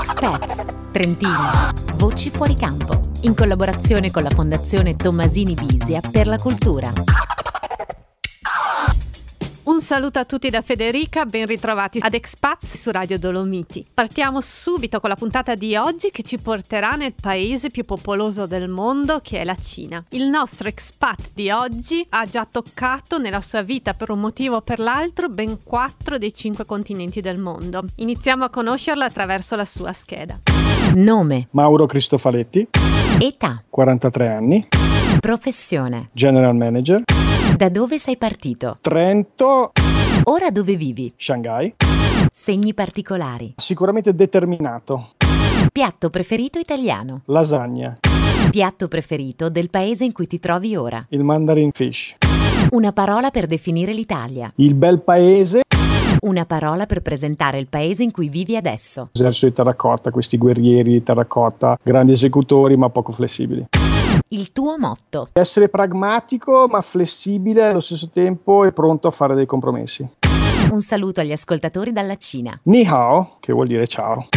Expats, Trentino, Voci fuori campo, in collaborazione con la Fondazione Tommasini Bisia per la cultura. Un saluto a tutti da Federica, ben ritrovati ad Expats su Radio Dolomiti. Partiamo subito con la puntata di oggi che ci porterà nel paese più popoloso del mondo che è la Cina. Il nostro expat di oggi ha già toccato nella sua vita per un motivo o per l'altro ben quattro dei cinque continenti del mondo. Iniziamo a conoscerlo attraverso la sua scheda. Nome, Mauro Cristofaletti, età, 43 anni, professione, General Manager, da dove sei partito, Trento, ora dove vivi, Shanghai. segni particolari, Sicuramente determinato. piatto preferito italiano, Lasagna, piatto preferito del paese in cui ti trovi ora, il mandarin fish, una parola per definire l'Italia, il bel paese, una parola per presentare il paese in cui vivi adesso, esercito di terracotta, questi guerrieri di terracotta, grandi esecutori ma poco flessibili. Il tuo motto, Essere pragmatico ma flessibile allo stesso tempo e pronto a fare dei compromessi. un saluto agli ascoltatori dalla Cina. Ni hao, che vuol dire ciao.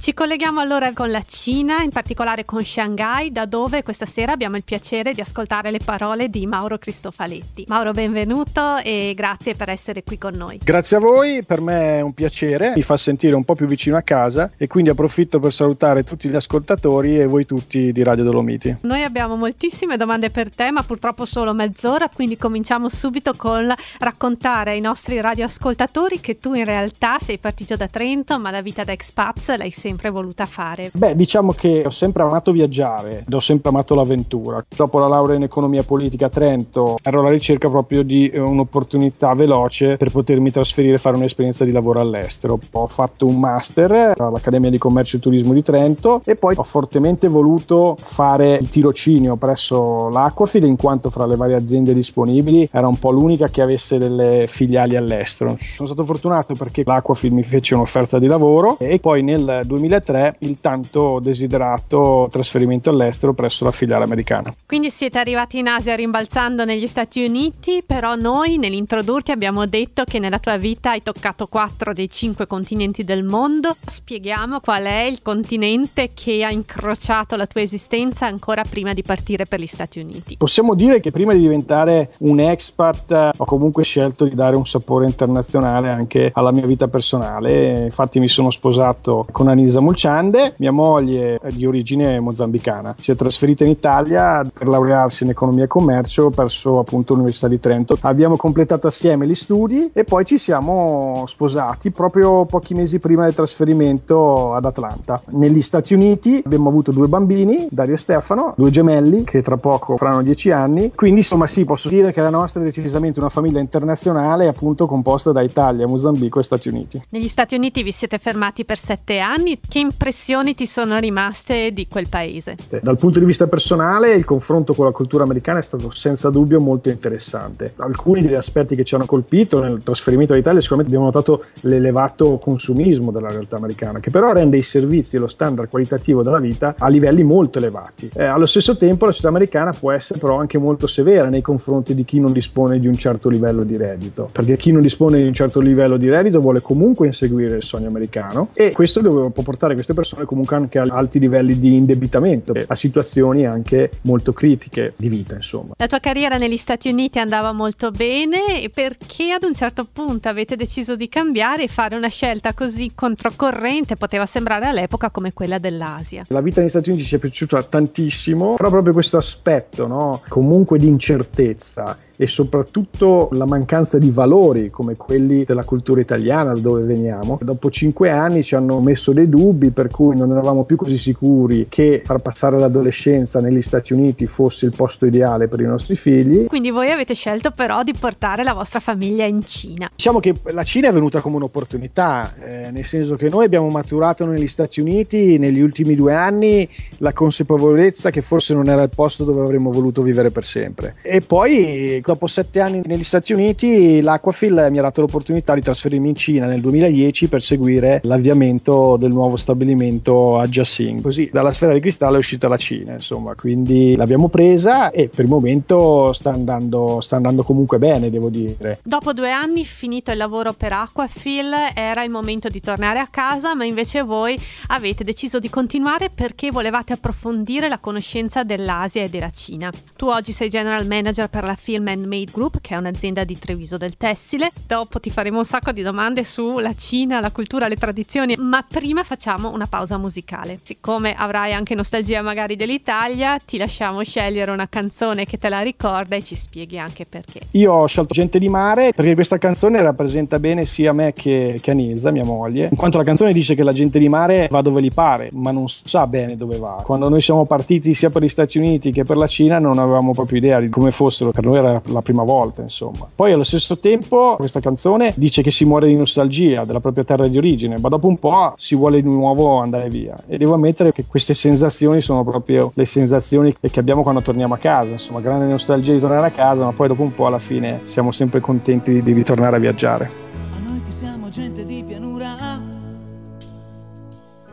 Ci colleghiamo allora con la Cina, in particolare con Shanghai, da dove questa sera abbiamo il piacere di ascoltare le parole di Mauro Cristofaletti. Mauro, benvenuto e grazie per essere qui con noi. Grazie a voi, per me è un piacere, mi fa sentire un po' più vicino a casa e quindi approfitto per salutare tutti gli ascoltatori e voi tutti di Radio Dolomiti. Noi abbiamo moltissime domande per te, ma purtroppo solo mezz'ora, quindi cominciamo subito con raccontare ai nostri radioascoltatori che tu in realtà sei partito da Trento, ma la vita da expats l'hai sempre voluta fare. Beh, diciamo che ho sempre amato viaggiare, ed ho sempre amato l'avventura. Dopo la laurea in economia politica a Trento ero alla ricerca proprio di eh, un'opportunità veloce per potermi trasferire e fare un'esperienza di lavoro all'estero. Ho fatto un master all'Accademia di Commercio e Turismo di Trento e poi ho fortemente voluto fare il tirocinio presso l'Aquafid in quanto fra le varie aziende disponibili era un po' l'unica che avesse delle filiali all'estero. Sono stato fortunato perché l'Aquafid mi fece un'offerta di lavoro e poi nel 2003 il tanto desiderato trasferimento all'estero presso la filiale americana. Quindi siete arrivati in Asia rimbalzando negli Stati Uniti, però noi nell'introdurti abbiamo detto che nella tua vita hai toccato quattro dei cinque continenti del mondo. Spieghiamo qual è il continente che ha incrociato la tua esistenza ancora prima di partire per gli Stati Uniti. Possiamo dire che prima di diventare un expat eh, ho comunque scelto di dare un sapore internazionale anche alla mia vita personale. Infatti mi sono sposato con Anisa Mulciande, mia moglie è di origine mozambicana. Si è trasferita in Italia per laurearsi in economia e commercio presso appunto l'Università di Trento. Abbiamo completato assieme gli studi e poi ci siamo sposati proprio pochi mesi prima del trasferimento ad Atlanta. Negli Stati Uniti abbiamo avuto due bambini, Dario e Stefano, due gemelli che tra poco faranno dieci anni. Quindi insomma sì, posso dire che la nostra è decisamente una famiglia internazionale appunto composta da Italia, Mozambico e Stati Uniti. Negli Stati Uniti vi siete fermati per sette anni. Che impressioni ti sono rimaste di quel paese? Dal punto di vista personale, il confronto con la cultura americana è stato senza dubbio molto interessante. Alcuni degli aspetti che ci hanno colpito nel trasferimento all'Italia, sicuramente abbiamo notato l'elevato consumismo della realtà americana, che però rende i servizi e lo standard qualitativo della vita a livelli molto elevati. Eh, allo stesso tempo, la società americana può essere però anche molto severa nei confronti di chi non dispone di un certo livello di reddito, perché chi non dispone di un certo livello di reddito vuole comunque inseguire il sogno americano e questo può portare queste persone comunque anche a alti livelli di indebitamento, a situazioni anche molto critiche di vita, insomma. La tua carriera negli Stati Uniti andava molto bene e perché ad un certo punto avete deciso di cambiare e fare una scelta così controcorrente poteva sembrare all'epoca come quella dell'Asia? La vita negli Stati Uniti ci è piaciuta tantissimo, però proprio questo aspetto, no? comunque di incertezza e soprattutto la mancanza di valori come quelli della cultura italiana da dove veniamo. Dopo cinque anni ci hanno messo dei dubbi per cui non eravamo più così sicuri che far passare l'adolescenza negli Stati Uniti fosse il posto ideale per i nostri figli. Quindi voi avete scelto però di portare la vostra famiglia in Cina. Diciamo che la Cina è venuta come un'opportunità, eh, nel senso che noi abbiamo maturato negli Stati Uniti negli ultimi due anni la consapevolezza che forse non era il posto dove avremmo voluto vivere per sempre. E poi dopo sette anni negli Stati Uniti l'Aquafil mi ha dato l'opportunità di trasferirmi in Cina nel 2010 per seguire l'avviamento del nuovo nuovo stabilimento a Jiaxing. Così dalla sfera di cristallo è uscita la Cina, insomma, quindi l'abbiamo presa e per il momento sta andando, sta andando comunque bene, devo dire. Dopo due anni, finito il lavoro per Aquafil, era il momento di tornare a casa, ma invece voi avete deciso di continuare perché volevate approfondire la conoscenza dell'Asia e della Cina. Tu oggi sei general manager per la Film and Made Group, che è un'azienda di Treviso del tessile. Dopo ti faremo un sacco di domande sulla Cina, la cultura, le tradizioni, ma prima facciamo una pausa musicale. Siccome avrai anche nostalgia magari dell'Italia, ti lasciamo scegliere una canzone che te la ricorda e ci spieghi anche perché. Io ho scelto Gente di Mare perché questa canzone rappresenta bene sia me che, che a Nilsa, mia moglie, in quanto la canzone dice che la gente di mare va dove gli pare, ma non sa bene dove va. Quando noi siamo partiti sia per gli Stati Uniti che per la Cina non avevamo proprio idea di come fossero, per noi era la prima volta, insomma. Poi allo stesso tempo questa canzone dice che si muore di nostalgia della propria terra di origine, ma dopo un po' si vuole di nuovo andare via. E devo ammettere che queste sensazioni sono proprio le sensazioni che abbiamo quando torniamo a casa, insomma, grande nostalgia di tornare a casa, ma poi dopo un po' alla fine siamo sempre contenti di ritornare a viaggiare. A noi che siamo gente di pianura,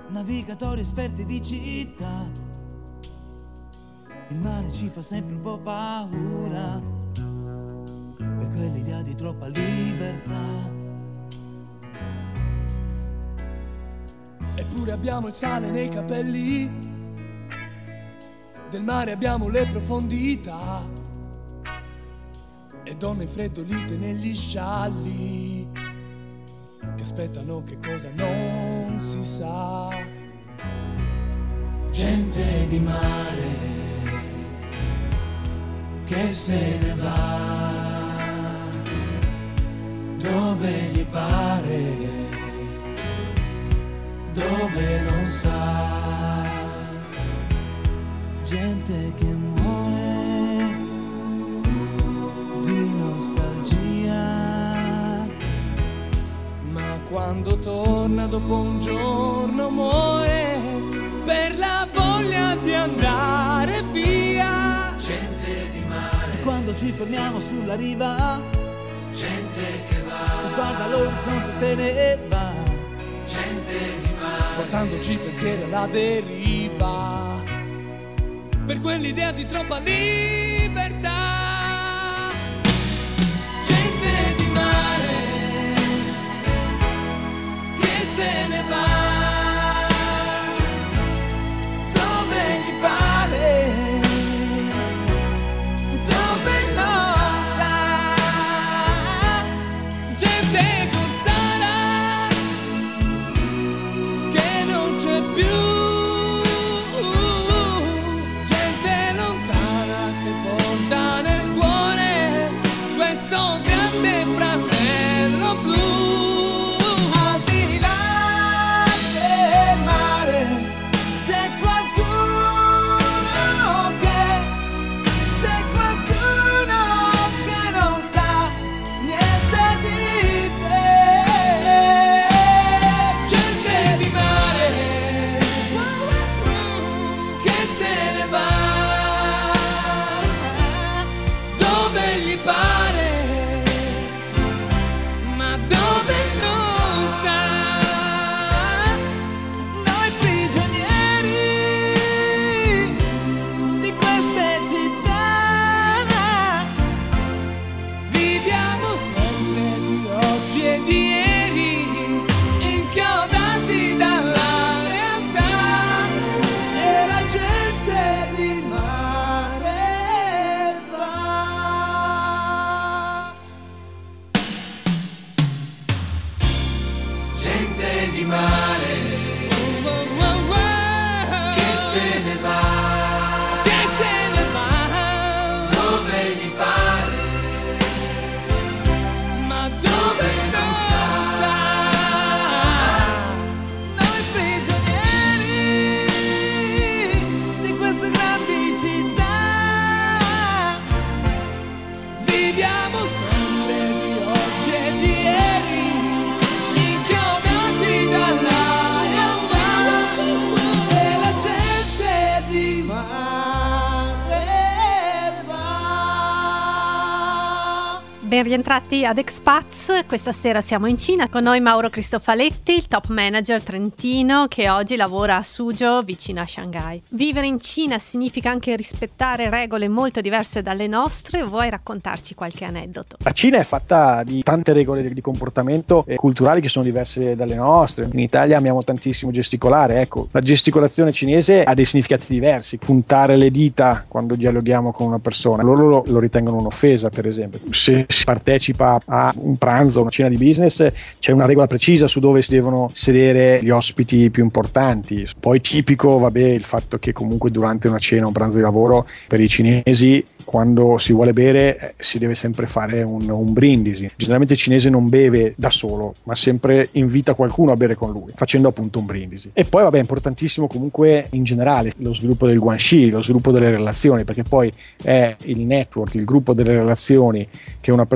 navigatori esperti di città, il mare ci fa sempre un po' paura, per quell'idea di troppa libertà. Eppure abbiamo il sale nei capelli, del mare abbiamo le profondità. E donne freddolite negli scialli che aspettano che cosa non si sa. Gente di mare che se ne va? Dove gli pare, dove non sa. Gente che muore di nostalgia. Ma quando torna dopo un giorno muore per la voglia di andare via. Gente di mare. E quando ci fermiamo sulla riva, gente che va. Sguarda l'orizzonte se ne va. Portandoci pensieri alla deriva. Per quell'idea di troppa libertà. Gente di mare che se ne va Gente Ben rientrati ad Expats, questa sera siamo in Cina, con noi Mauro Cristofaletti, il top manager trentino che oggi lavora a Suzhou vicino a Shanghai. Vivere in Cina significa anche rispettare regole molto diverse dalle nostre, vuoi raccontarci qualche aneddoto? La Cina è fatta di tante regole di comportamento culturali che sono diverse dalle nostre, in Italia amiamo tantissimo gesticolare, ecco, la gesticolazione cinese ha dei significati diversi, puntare le dita quando dialoghiamo con una persona, loro lo, lo ritengono un'offesa per esempio, se si partecipa a un pranzo, una cena di business, c'è una regola precisa su dove si devono sedere gli ospiti più importanti. Poi tipico, vabbè, il fatto che comunque durante una cena, un pranzo di lavoro, per i cinesi, quando si vuole bere, eh, si deve sempre fare un, un brindisi. Generalmente il cinese non beve da solo, ma sempre invita qualcuno a bere con lui, facendo appunto un brindisi. E poi, vabbè, importantissimo comunque in generale lo sviluppo del guanxi, lo sviluppo delle relazioni, perché poi è il network, il gruppo delle relazioni che una persona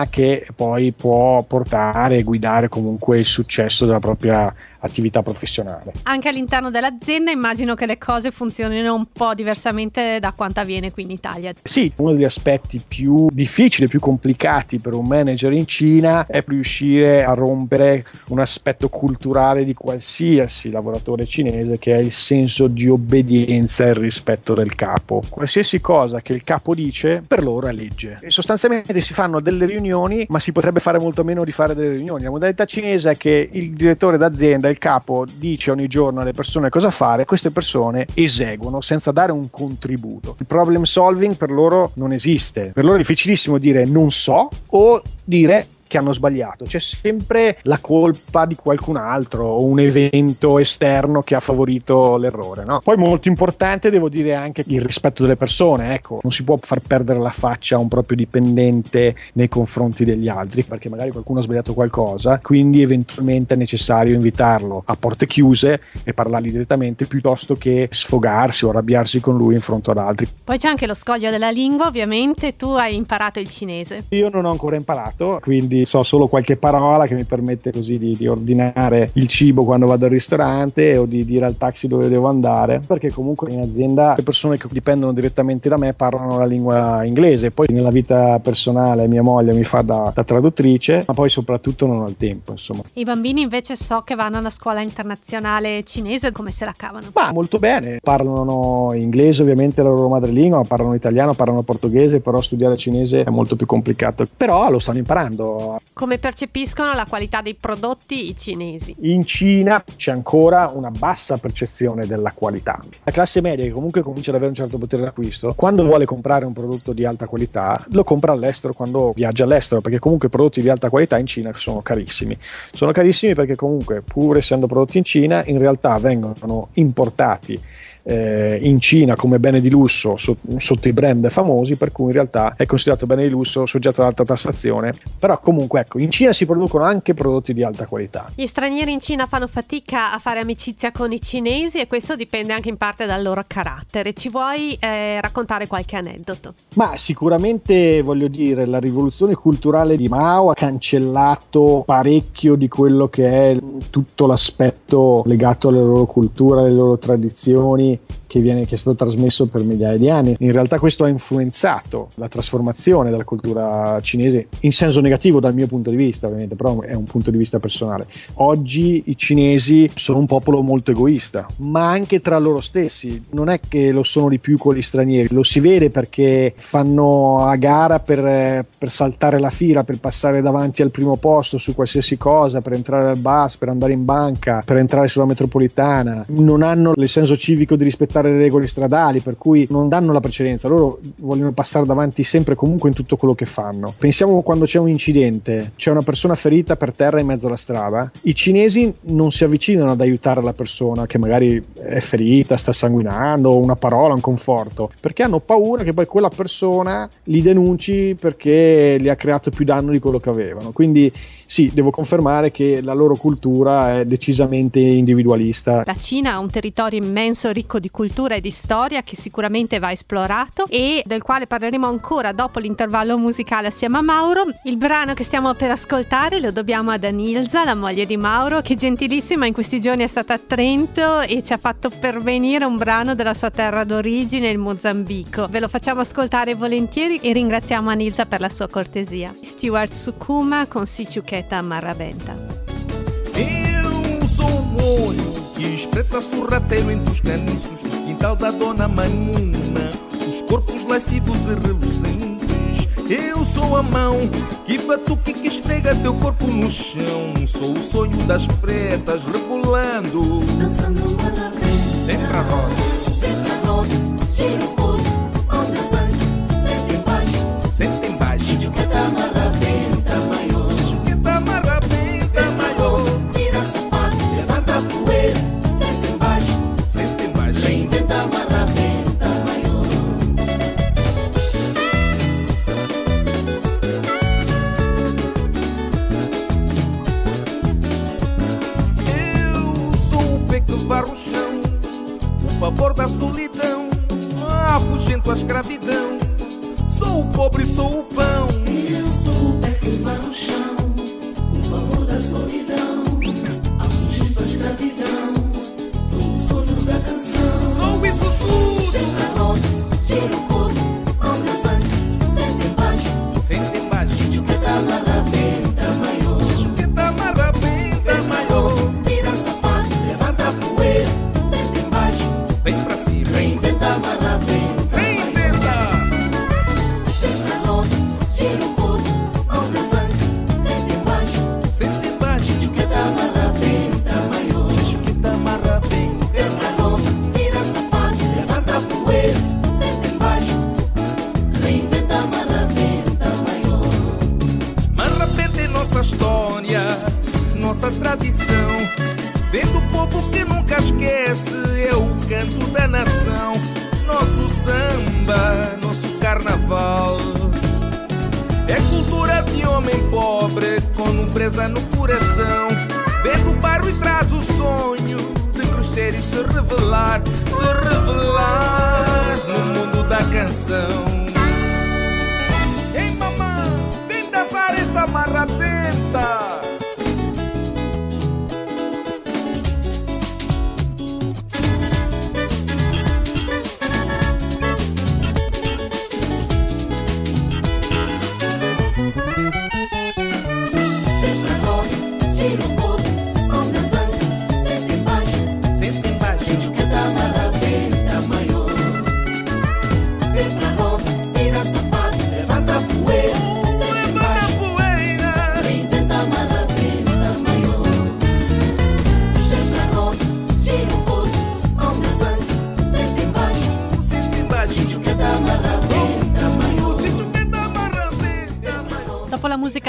ha che poi può portare e guidare comunque il successo della propria attività professionale. Anche all'interno dell'azienda immagino che le cose funzionino un po' diversamente da quanto avviene qui in Italia. Sì, uno degli aspetti più difficili, più complicati per un manager in Cina è riuscire a rompere un aspetto culturale di qualsiasi lavoratore cinese che è il senso di obbedienza e il rispetto del capo. Qualsiasi cosa che il capo dice per loro è legge. E sostanzialmente si fanno delle riunioni, ma si potrebbe fare molto meno di fare delle riunioni. La modalità cinese è che il direttore d'azienda, il capo, dice ogni giorno alle persone cosa fare, queste persone eseguono senza dare un contributo. Il problem solving per loro non esiste. Per loro è difficilissimo dire non so o dire che hanno sbagliato, c'è sempre la colpa di qualcun altro o un evento esterno che ha favorito l'errore. No? Poi molto importante devo dire anche il rispetto delle persone, ecco, non si può far perdere la faccia a un proprio dipendente nei confronti degli altri, perché magari qualcuno ha sbagliato qualcosa, quindi eventualmente è necessario invitarlo a porte chiuse e parlargli direttamente piuttosto che sfogarsi o arrabbiarsi con lui in fronte ad altri. Poi c'è anche lo scoglio della lingua, ovviamente tu hai imparato il cinese. Io non ho ancora imparato, quindi so solo qualche parola che mi permette così di, di, ordinare il cibo quando vado al ristorante o di dire al taxi dove devo andare, perché comunque in azienda le persone che dipendono direttamente da me parlano la lingua inglese, poi nella vita personale mia moglie mi fa da, da traduttrice, ma poi soprattutto non ho il tempo, insomma. I bambini invece so che vanno alla scuola internazionale cinese, come se la cavano? Ma molto bene, parlano inglese ovviamente la loro madrelingua, parlano italiano, parlano portoghese, però studiare cinese è molto più complicato, però lo stanno imparando come percepiscono la qualità dei prodotti i cinesi? In Cina c'è ancora una bassa percezione della qualità. La classe media, che comunque comincia ad avere un certo potere d'acquisto, quando vuole comprare un prodotto di alta qualità, lo compra all'estero quando viaggia all'estero, perché comunque i prodotti di alta qualità in Cina sono carissimi. Sono carissimi perché comunque, pur essendo prodotti in Cina, in realtà vengono importati eh, in Cina come bene di lusso so, sotto i brand famosi, per cui in realtà è considerato bene di lusso soggetto ad alta tassazione. Però comunque ecco, in Cina si producono anche prodotti di alta qualità. Gli stranieri in Cina fanno fatica a fare amicizia con i cinesi e questo dipende anche in parte dal loro carattere. Ci vuoi eh, raccontare qualche aneddoto? Ma sicuramente voglio dire, la rivoluzione culturale di Mao ha cancellato parecchio di quello che è tutto l'aspetto legato alle loro culture, alle loro tradizioni che, viene, che, è stato trasmesso per migliaia di anni. In realtà questo ha influenzato la trasformazione della cultura cinese in senso negativo dal mio punto di vista, ovviamente, però è un punto di vista personale. Oggi i cinesi sono un popolo molto egoista, ma anche tra loro stessi. Non è che lo sono di più con gli stranieri, lo si vede perché fanno a gara per, per saltare la fila, per passare davanti al primo posto su qualsiasi cosa, per entrare al bus, per andare in banca, per entrare sulla metropolitana. Non hanno il senso civico di rispettare le regole stradali, per cui non danno la precedenza, loro vogliono passare davanti sempre comunque in tutto quello che fanno. Pensiamo quando c'è un incidente, c'è una persona ferita per terra in mezzo alla strada, i cinesi non si avvicinano ad aiutare la persona che magari è ferita, sta sanguinando, una parola, un conforto, perché hanno paura che poi quella persona li denunci perché gli ha creato più danno di quello che avevano. Quindi sì, devo confermare che la loro cultura è decisamente individualista. La Cina ha un territorio immenso, ricco di cultura e di storia che sicuramente va esplorato e del quale parleremo ancora dopo l'intervallo musicale assieme a Mauro. Il brano che stiamo per ascoltare lo dobbiamo ad Anilza, la moglie di Mauro, che gentilissima in questi giorni è stata a Trento e ci ha fatto pervenire un brano della sua terra d'origine, il Mozambico. Ve lo facciamo ascoltare volentieri e ringraziamo Anilza per la sua cortesia. Stuart Sukuma con Sichuqueta Marraventa. Eu sou um olho que espreita sorrateiro entre os caniços, quintal da dona Maimuna, os corpos lascivos e reluzentes. Eu sou a mão que batuque que esfrega teu corpo no chão. Sou o sonho das pretas rebolando. Dançando marraventa. Vem pra roda. Vem pra roda, gira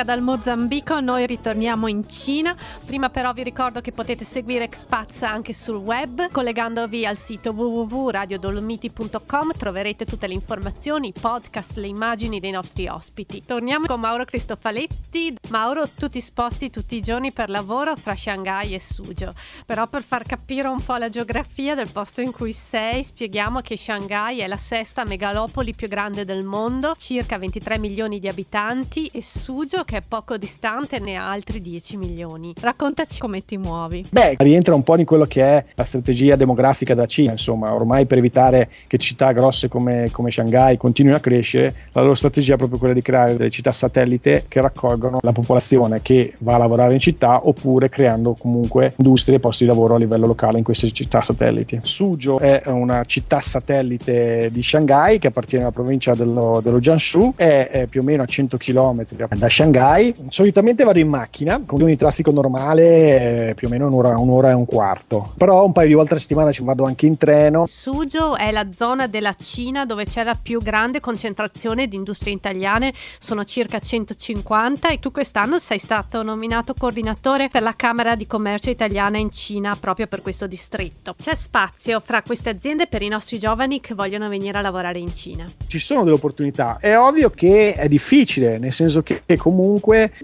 dal Mozambico noi ritorniamo in Cina, prima però vi ricordo che potete seguire Expats anche sul web, collegandovi al sito www.radiodolomiti.com troverete tutte le informazioni, i podcast, le immagini dei nostri ospiti. Torniamo con Mauro Cristofaletti. Mauro, tu ti sposti tutti i giorni per lavoro fra Shanghai e Suzhou, però per far capire un po' la geografia del posto in cui sei, spieghiamo che Shanghai è la sesta megalopoli più grande del mondo, circa 23 milioni di abitanti e Suzhou che è poco distante ne ha altri 10 milioni. Raccontaci come ti muovi. Beh, rientra un po' in quello che è la strategia demografica da Cina, insomma, ormai per evitare che città grosse come, come Shanghai continuino a crescere, la loro strategia è proprio quella di creare delle città satellite che raccolgono la popolazione che va a lavorare in città oppure creando comunque industrie e posti di lavoro a livello locale in queste città satelliti. Suzhou è una città satellite di Shanghai che appartiene alla provincia dello, dello Jiangsu, è, è più o meno a 100 km da Shanghai. Solitamente vado in macchina, con un traffico normale eh, più o meno un'ora, un'ora e un quarto, però un paio di volte a settimana ci vado anche in treno. Suzhou è la zona della Cina dove c'è la più grande concentrazione di industrie italiane, sono circa 150 e tu quest'anno sei stato nominato coordinatore per la Camera di Commercio italiana in Cina proprio per questo distretto. C'è spazio fra queste aziende per i nostri giovani che vogliono venire a lavorare in Cina. Ci sono delle opportunità, è ovvio che è difficile, nel senso che comunque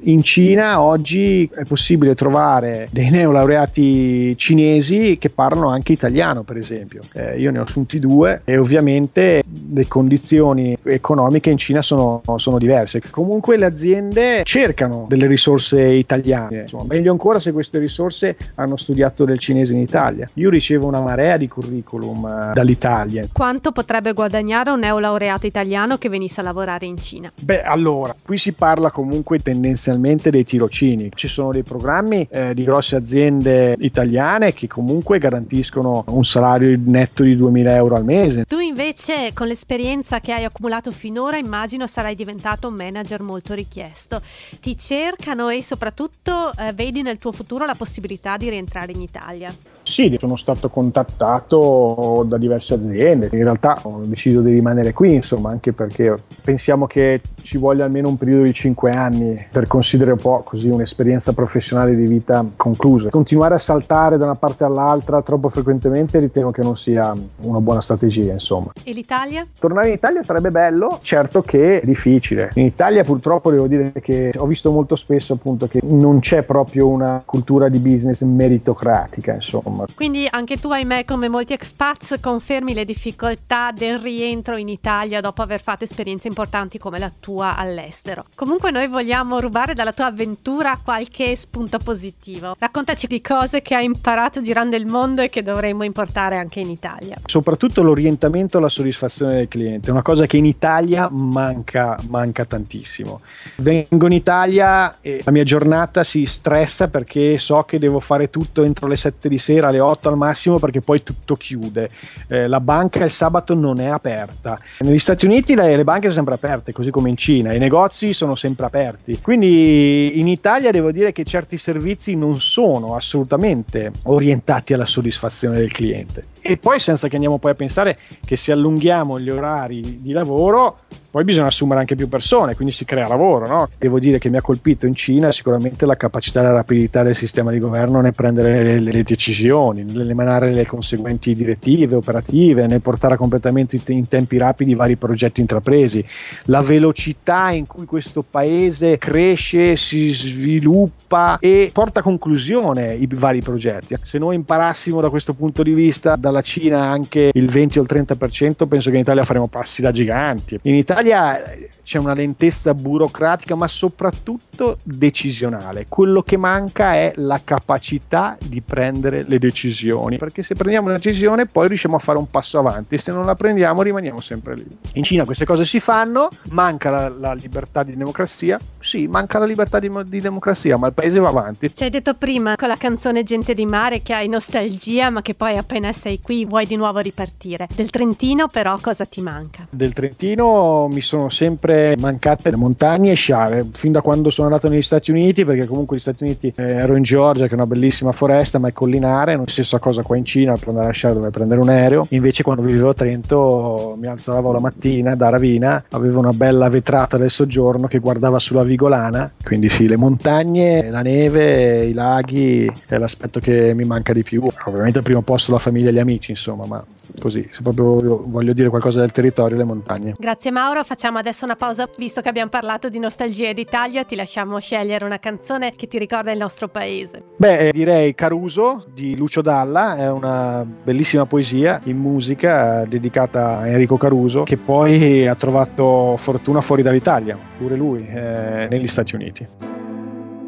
in Cina oggi è possibile trovare dei neolaureati cinesi che parlano anche italiano, per esempio. Eh, io ne ho assunti due e ovviamente le condizioni economiche in Cina sono, sono diverse. Comunque le aziende cercano delle risorse italiane, Insomma, meglio ancora se queste risorse hanno studiato del cinese in Italia. Io ricevo una marea di curriculum eh, dall'Italia. Quanto potrebbe guadagnare un neolaureato italiano che venisse a lavorare in Cina? Beh, allora, qui si parla comunque tendenzialmente dei tirocini. Ci sono dei programmi eh, di grosse aziende italiane che comunque garantiscono un salario netto di 2000 euro al mese. Tu invece, con l'esperienza che hai accumulato finora, immagino sarai diventato un manager molto richiesto. Ti cercano e soprattutto eh, vedi nel tuo futuro la possibilità di rientrare in Italia. Sì, sono stato contattato da diverse aziende. In realtà ho deciso di rimanere qui, insomma, anche perché pensiamo che ci voglia almeno un periodo di 5 anni per considerare un po' così un'esperienza professionale di vita conclusa. Continuare a saltare da una parte all'altra troppo frequentemente ritengo che non sia una buona strategia, insomma. E l'Italia? Tornare in Italia sarebbe bello, certo che è difficile. In Italia purtroppo devo dire che ho visto molto spesso appunto che non c'è proprio una cultura di business meritocratica, insomma. Quindi anche tu, ahimè, come molti expats, confermi le difficoltà del rientro in Italia dopo aver fatto esperienze importanti come la tua all'estero. Comunque noi vogliamo rubare dalla tua avventura qualche spunto positivo. Raccontaci di cose che hai imparato girando il mondo e che dovremmo importare anche in Italia. Soprattutto l'orientamento alla soddisfazione del cliente, una cosa che in Italia manca, manca tantissimo. Vengo in Italia e la mia giornata si stressa perché so che devo fare tutto entro le 7 di sera, alle 8 al massimo perché poi tutto chiude. Eh, la banca il sabato non è aperta. Negli Stati Uniti le, le banche sono sempre aperte, così come in Cina, i negozi sono sempre aperti. Quindi in Italia devo dire che certi servizi non sono assolutamente orientati alla soddisfazione del cliente. E poi senza che andiamo poi a pensare che se allunghiamo gli orari di lavoro poi bisogna assumere anche più persone, quindi si crea lavoro. No? Devo dire che mi ha colpito in Cina sicuramente la capacità e la rapidità del sistema di governo nel prendere le, le decisioni, nell'emanare le conseguenti direttive operative, nel portare a completamento in tempi rapidi i vari progetti intrapresi, la velocità in cui questo paese cresce, si sviluppa e porta a conclusione i vari progetti. Se noi imparassimo da questo punto di vista dalla Cina anche il 20 o il 30%, penso che in Italia faremo passi da giganti. In Italia c'è una lentezza burocratica, ma soprattutto decisionale. Quello che manca è la capacità di prendere le decisioni, perché se prendiamo una decisione poi riusciamo a fare un passo avanti, se non la prendiamo rimaniamo sempre lì. In Cina queste cose si fanno, manca la, la libertà di democrazia, sì, manca la libertà di, di, democrazia, ma il paese va avanti. Ci hai detto prima con la canzone Gente di mare che hai nostalgia, ma che poi appena sei qui vuoi di nuovo ripartire. Del Trentino però cosa ti manca? Del Trentino mi sono sempre mancate le montagne e sciare, fin da quando sono andato negli Stati Uniti, perché comunque negli Stati Uniti eh, ero in Georgia, che è una bellissima foresta, ma è collinare, non stessa cosa qua in Cina, per andare a sciare dovevo prendere un aereo, invece quando vivevo a Trento mi alzavo la mattina da Ravina, avevo una bella vetrata del soggiorno che guardava sulla Vigolana, quindi sì, le montagne, la neve, i laghi è l'aspetto che mi manca di più, ovviamente al primo posto la famiglia e gli amici, insomma, ma così, se proprio voglio dire qualcosa del territorio, le montagne. Grazie Mauro, facciamo adesso una pausa, visto che abbiamo parlato di nostalgia d'Italia, ti lasciamo scegliere una canzone che ti ricorda il nostro paese. Beh, direi Caruso di Lucio Dalla, è una bellissima poesia in musica dedicata a Enrico Caruso, che poi ha trovato fortuna fuori dall'Italia, pure lui, eh, negli Stati Uniti.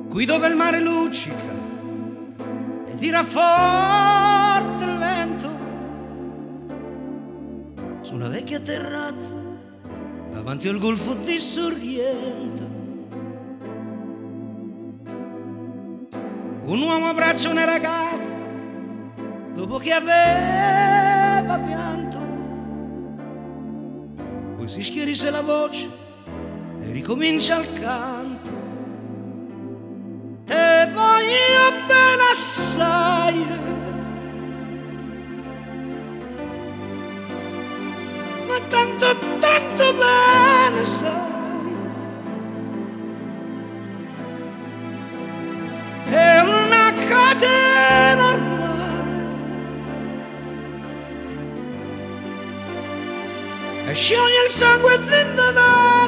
Qui dove il mare luccica e tira forte una vecchia terrazza davanti al golfo di Sorrento. Un uomo abbraccia una ragazza dopo che aveva pianto. Poi si schierisse la voce e ricomincia il canto. Te voglio bene assai. Tanto, tanto bene sai. È una catena ormai. E scioglie il sangue dentro da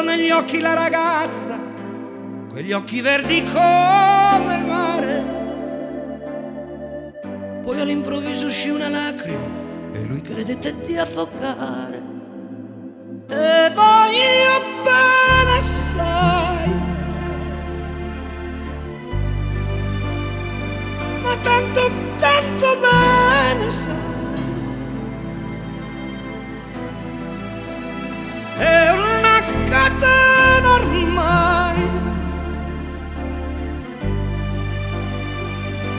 Guardò negli occhi la ragazza, quegli occhi verdi come il mare. Poi all'improvviso uscì una lacrima e lui credette di affogare. Te voglio bene assai, ma tanto, tanto bene sai. Ormai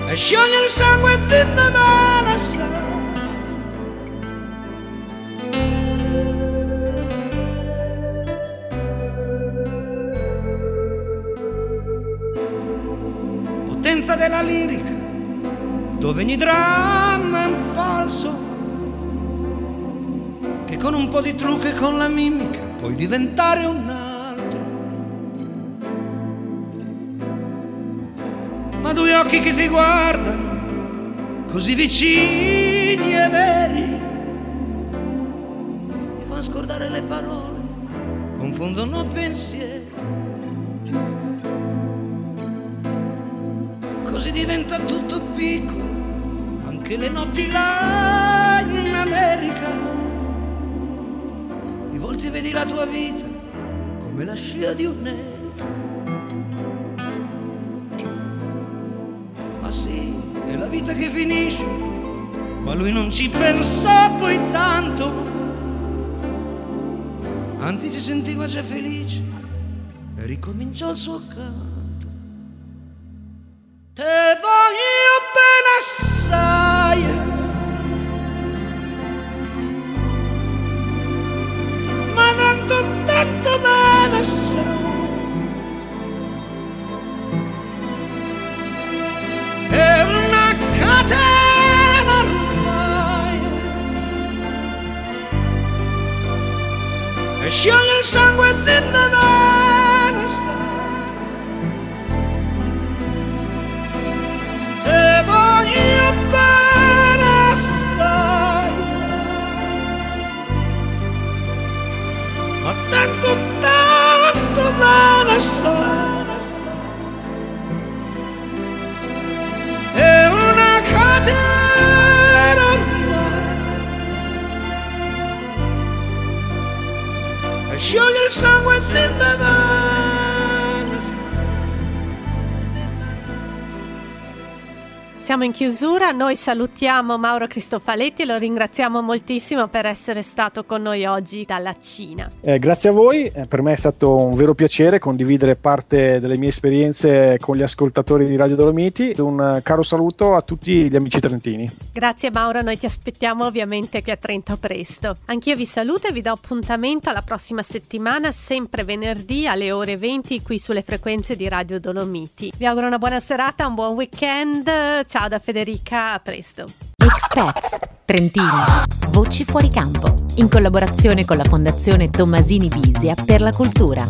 e scioglie il sangue di Nevada. Potenza della lirica, dove ogni dramma è un falso, che con un po' di trucco e con la mimica puoi diventare un due occhi che ti guardano, così vicini e veri, ti fanno scordare le parole, confondono pensieri. Così diventa tutto piccolo, anche le notti là in America. Di volte vedi la tua vita come la scia di un'elica. Ma vita che finisce, ma lui non ci pensò poi tanto. Anzi si sentiva già felice e ricominciò il suo canto. Te voglio bene assai Ma tanto, tanto bene assai E scioglie il sangue di Nevada E scioglie il sangue di Siamo in chiusura, noi salutiamo Mauro Cristofaletti e lo ringraziamo moltissimo per essere stato con noi oggi dalla Cina. Eh, grazie a voi, eh, per me è stato un vero piacere condividere parte delle mie esperienze con gli ascoltatori di Radio Dolomiti. Un eh, caro saluto a tutti gli amici trentini. Grazie Mauro, noi ti aspettiamo ovviamente qui a Trento presto. Anch'io vi saluto e vi do appuntamento alla prossima settimana, sempre venerdì alle ore 20 qui sulle frequenze di Radio Dolomiti. Vi auguro una buona serata, un buon weekend. Ciao da Federica, a presto. Expats, Trentini, Voci fuori campo, in collaborazione con la Fondazione Tommasini Bisia per la cultura.